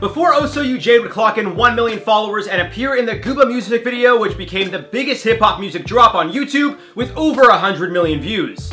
Before So You Jade would clock in 1 million followers and appear in the Gooba music video, which became the biggest hip hop music drop on YouTube with over 100 million views.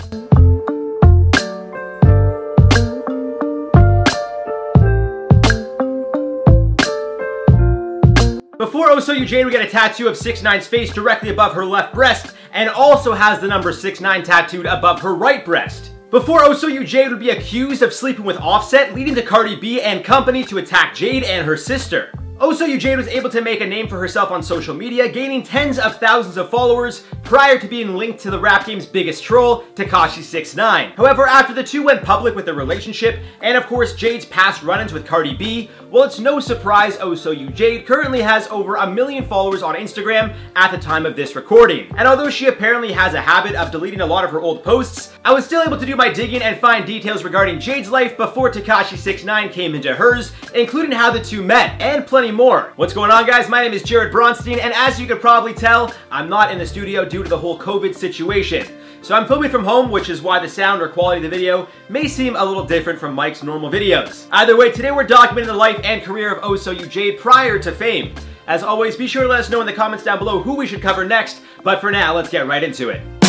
Before So You Jade would get a tattoo of 6 9's face directly above her left breast, and also has the number 6 9 tattooed above her right breast. Before So Jade would be accused of sleeping with Offset, leading to Cardi B and company to attack Jade and her sister. Oh So You Jade was able to make a name for herself on social media, gaining tens of thousands of followers prior to being linked to the rap game's biggest troll, Tekashi69. However, after the two went public with their relationship, and of course Jade's past run-ins with Cardi B, well it's no surprise Oso So You Jade currently has over a million followers on Instagram at the time of this recording. And although she apparently has a habit of deleting a lot of her old posts, I was still able to do my digging and find details regarding Jade's life before Tekashi69 came into hers, including how the two met, and plenty What's going on guys? My name is Jared Bronstein, and as you could probably tell, I'm not in the studio due to the whole COVID situation. So I'm filming from home, which is why the sound or quality of the video may seem a little different from Mike's normal videos. Either way, today we're documenting the life and career of So You Jade prior to fame. As always, be sure to let us know in the comments down below who we should cover next, but for now, let's get right into it.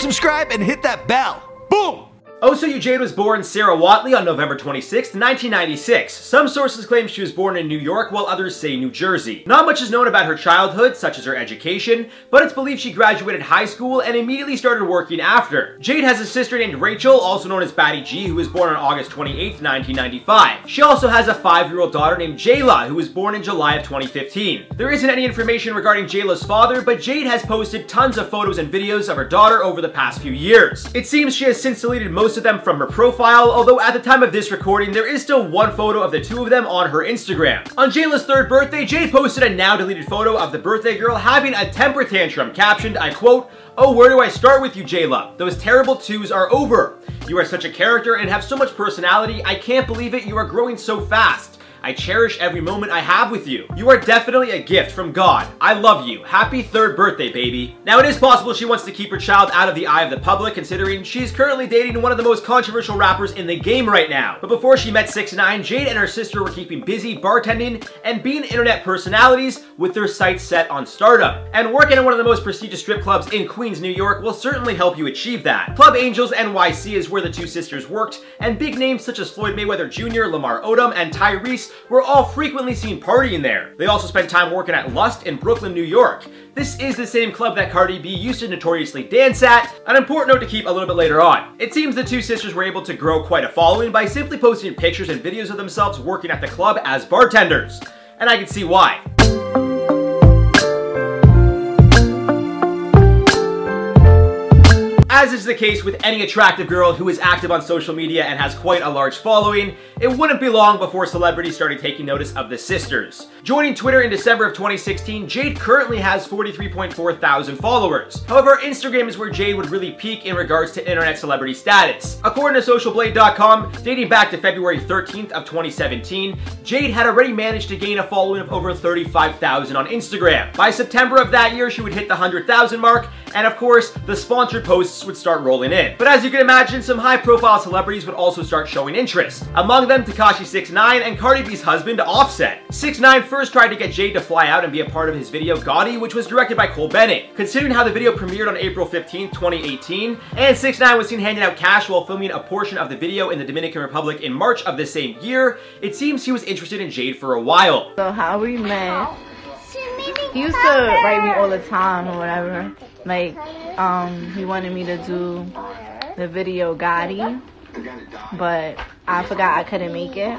Subscribe and hit that bell. Boom! Oh So You Jade was born Sarah Watley on November 26, 1996. Some sources claim she was born in New York, while others say New Jersey. Not much is known about her childhood, such as her education, but it's believed she graduated high school and immediately started working after. Jade has a sister named Rachel, also known as Batty G, who was born on August 28, 1995. She also has a five-year-old daughter named Jayla, who was born in July of 2015. There isn't any information regarding Jayla's father, but Jade has posted tons of photos and videos of her daughter over the past few years. It seems she has since deleted most of them from her profile, although at the time of this recording, there is still one photo of the two of them on her Instagram. On Jayla's third birthday, Jay posted a now deleted photo of the birthday girl having a temper tantrum, captioned, I quote, Oh, where do I start with you, Jayla? Those terrible twos are over. You are such a character and have so much personality, I can't believe it, you are growing so fast. I cherish every moment I have with you. You are definitely a gift from God. I love you. Happy third birthday, baby. Now, it is possible she wants to keep her child out of the eye of the public, considering she's currently dating one of the most controversial rappers in the game right now. But before she met 6 9 Jade and her sister were keeping busy bartending and being internet personalities with their sights set on stardom. And working at one of the most prestigious strip clubs in Queens, New York will certainly help you achieve that. Club Angels NYC is where the two sisters worked, and big names such as Floyd Mayweather Jr., Lamar Odom, and Tyrese were all frequently seen partying there. They also spent time working at Lust in Brooklyn, New York. This is the same club that Cardi B used to notoriously dance at, an important note to keep a little bit later on. It seems the two sisters were able to grow quite a following by simply posting pictures and videos of themselves working at the club as bartenders. And I can see why. As is the case with any attractive girl who is active on social media and has quite a large following, it wouldn't be long before celebrities started taking notice of the sisters. Joining Twitter in December of 2016, Jade currently has 43.4 thousand followers. However, Instagram is where Jade would really peak in regards to internet celebrity status. According to socialblade.com, dating back to February 13th of 2017, Jade had already managed to gain a following of over 35,000 on Instagram. By September of that year, she would hit the 100,000 mark, and of course, the sponsored posts would start rolling in. But as you can imagine, some high-profile celebrities would also start showing interest. Among them, Tekashi 69 and Cardi B's husband, Offset. 69 first tried to get Jade to fly out and be a part of his video Gotti, which was directed by Cole Bennett. Considering how the video premiered on April 15, 2018, and 69 was seen handing out cash while filming a portion of the video in the Dominican Republic in March of the same year, it seems he was interested in Jade for a while. So how we met, he used to write me all the time or whatever. Like, um, he wanted me to do the video Gotti, but I forgot I couldn't make it.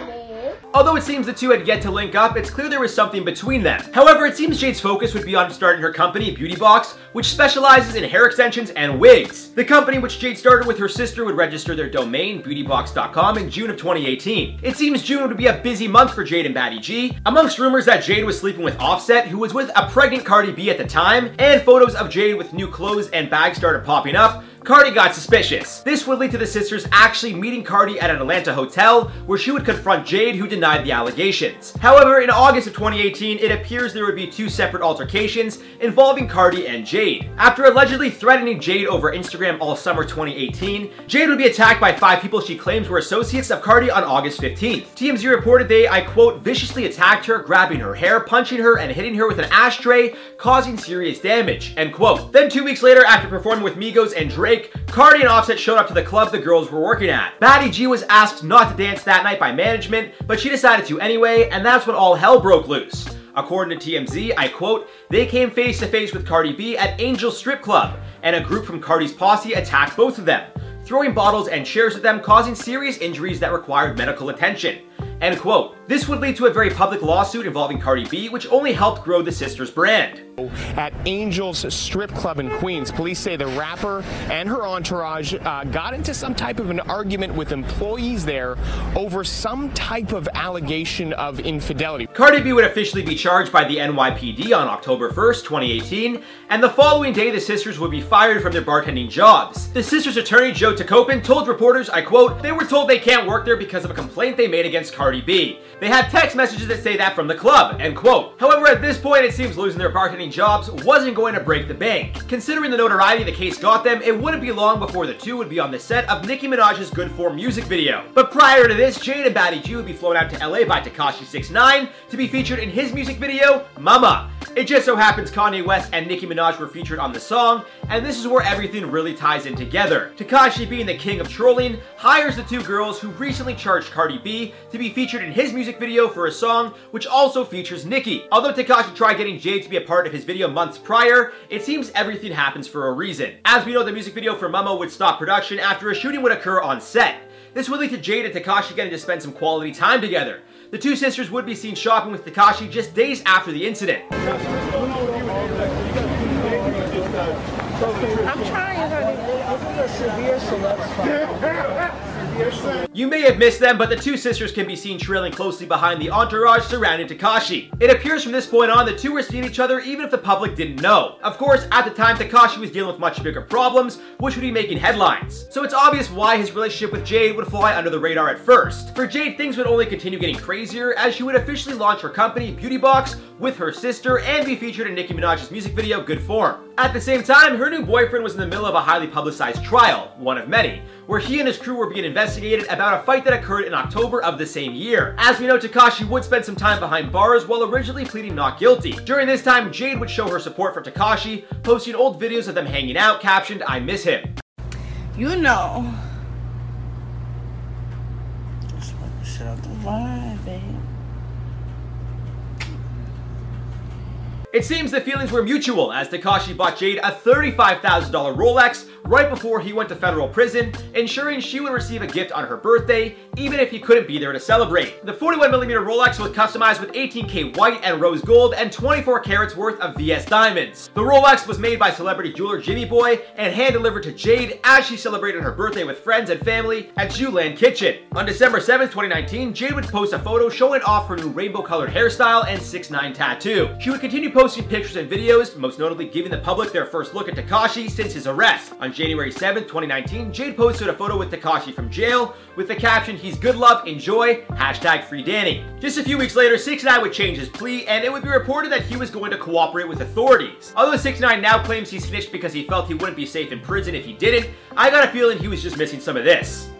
Although it seems the two had yet to link up, it's clear there was something between them. However, it seems Jade's focus would be on starting her company, Beauty Box, which specializes in hair extensions and wigs. The company which Jade started with her sister would register their domain, beautybox.com, in June of 2018. It seems June would be a busy month for Jade and Batty G. Amongst rumors that Jade was sleeping with Offset, who was with a pregnant Cardi B at the time, and photos of Jade with new clothes and bags started popping up, Cardi got suspicious. This would lead to the sisters actually meeting Cardi at an Atlanta hotel where she would confront Jade who denied the allegations. However, in August of 2018, it appears there would be two separate altercations involving Cardi and Jade. After allegedly threatening Jade over Instagram all summer 2018, Jade would be attacked by five people she claims were associates of Cardi on August 15th. TMZ reported they, I quote, viciously attacked her, grabbing her hair, punching her, and hitting her with an ashtray, causing serious damage, end quote. Then two weeks later, after performing with Migos and Drake, Cardi and Offset showed up to the club the girls were working at. Batty G was asked not to dance that night by management, but she decided to anyway, and that's when all hell broke loose. According to TMZ, I quote, they came face to face with Cardi B at Angel Strip Club, and a group from Cardi's posse attacked both of them, throwing bottles and chairs at them, causing serious injuries that required medical attention. End quote. This would lead to a very public lawsuit involving Cardi B, which only helped grow the sisters' brand. At Angel's Strip Club in Queens, police say the rapper and her entourage uh, got into some type of an argument with employees there over some type of allegation of infidelity. Cardi B would officially be charged by the NYPD on October 1st, 2018, and the following day the sisters would be fired from their bartending jobs. The sisters' attorney, Joe Tacopina, told reporters, I quote, they were told they can't work there because of a complaint they made against Cardi B. They have text messages that say that from the club, end quote. However, at this point, it seems losing their bartending jobs wasn't going to break the bank. Considering the notoriety the case got them, it wouldn't be long before the two would be on the set of Nicki Minaj's Good Form music video. But prior to this, Jade and Batty G would be flown out to LA by Tekashi 69 to be featured in his music video, Mama. It just so happens Kanye West and Nicki Minaj were featured on the song, and this is where everything really ties in together. Tekashi, being the king of trolling, hires the two girls who recently charged Cardi B to be featured in his music video for a song which also features Nicki. Although Tekashi tried getting Jade to be a part of his video months prior, it seems everything happens for a reason. As we know, the music video for Mama would stop production after a shooting would occur on set. This would lead to Jade and Tekashi getting to spend some quality time together. The two sisters would be seen shopping with Tekashi just days after the incident. I'm trying, honey. You may have missed them, but the two sisters can be seen trailing closely behind the entourage surrounding Tekashi. It appears from this point on the two were seeing each other even if the public didn't know. Of course, at the time, Tekashi was dealing with much bigger problems, which would be making headlines. So it's obvious why his relationship with Jade would fly under the radar at first. For Jade, things would only continue getting crazier as she would officially launch her company, Beauty Box, with her sister and be featured in Nicki Minaj's music video, Good Form. At the same time, her new boyfriend was in the middle of a highly publicized trial, one of many, where he and his crew were being investigated about a fight that occurred in October of the same year. As we know, Tekashi would spend some time behind bars while originally pleading not guilty. During this time, Jade would show her support for Tekashi, posting old videos of them hanging out captioned, I miss him. You know. Just want to shut out the vibe, babe. It seems the feelings were mutual as Tekashi bought Jade a $35,000 Rolex right before he went to federal prison, ensuring she would receive a gift on her birthday, even if he couldn't be there to celebrate. The 41mm Rolex was customized with 18K white and rose gold and 24 carats worth of VS diamonds. The Rolex was made by celebrity jeweler Jimmy Boy and hand-delivered to Jade as she celebrated her birthday with friends and family at Jewland Kitchen. On December 7, 2019, Jade would post a photo showing off her new rainbow-colored hairstyle and 6'9 tattoo. She would continue posting pictures and videos, most notably giving the public their first look at Tekashi since his arrest. On January 7, 2019, Jade posted a photo with Tekashi from jail with the caption, he's good love, enjoy, hashtag free Danny. Just a few weeks later, 6 9 would change his plea and it would be reported that he was going to cooperate with authorities. Although 6 9 now claims he snitched because he felt he wouldn't be safe in prison if he didn't, I got a feeling he was just missing some of this.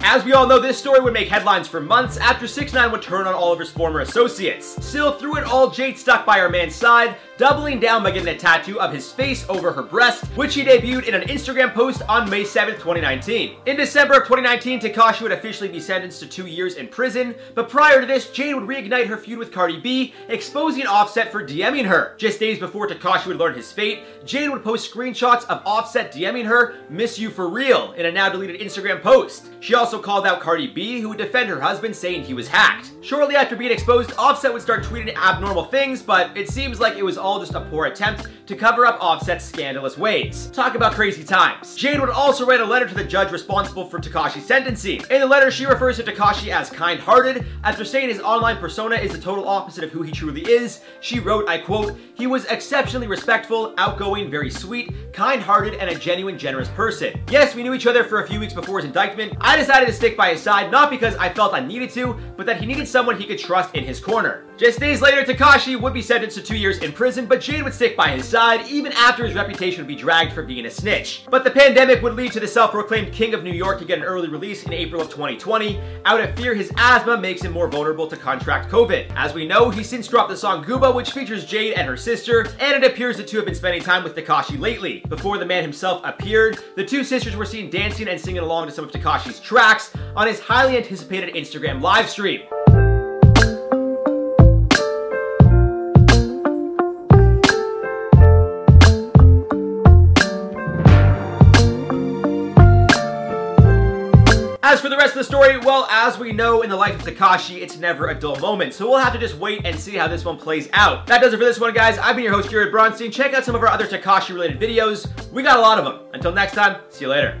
As we all know, this story would make headlines for months after 6 9 would turn on all of his former associates. Still, through it all, Jade stuck by her man's side, doubling down by getting a tattoo of his face over her breast, which she debuted in an Instagram post on May 7th, 2019. In December of 2019, Tekashi would officially be sentenced to two years in prison, but prior to this, Jade would reignite her feud with Cardi B, exposing Offset for DMing her. Just days before Tekashi would learn his fate, Jade would post screenshots of Offset DMing her, miss you for real, in a now deleted Instagram post. She also called out Cardi B, who would defend her husband saying he was hacked. Shortly after being exposed, Offset would start tweeting abnormal things, but it seems like it was just a poor attempt to cover up Offset's scandalous ways. Talk about crazy times. Jade would also write a letter to the judge responsible for Tekashi's sentencing. In the letter, she refers to Tekashi as kind-hearted. After saying his online persona is the total opposite of who he truly is, she wrote, I quote, he was exceptionally respectful, outgoing, very sweet, kind-hearted, and a genuine, generous person. Yes, we knew each other for a few weeks before his indictment. I decided to stick by his side, not because I felt I needed to, but that he needed someone he could trust in his corner. Just days later, Tekashi would be sentenced to two years in prison, but Jade would stick by his side even after his reputation would be dragged for being a snitch. But the pandemic would lead to the self-proclaimed King of New York to get an early release in April of 2020, out of fear his asthma makes him more vulnerable to contract COVID. As we know, he since dropped the song Gooba, which features Jade and her sister, and it appears the two have been spending time with Tekashi lately. Before the man himself appeared, the two sisters were seen dancing and singing along to some of Tekashi's tracks on his highly anticipated Instagram live As for the rest of the story, well, as we know in the life of Tekashi, it's never a dull moment, so we'll have to just wait and see how this one plays out. That does it for this one, guys. I've been your host, Jared Bronstein. Check out some of our other Tekashi-related videos. We got a lot of them. Until next time, see you later.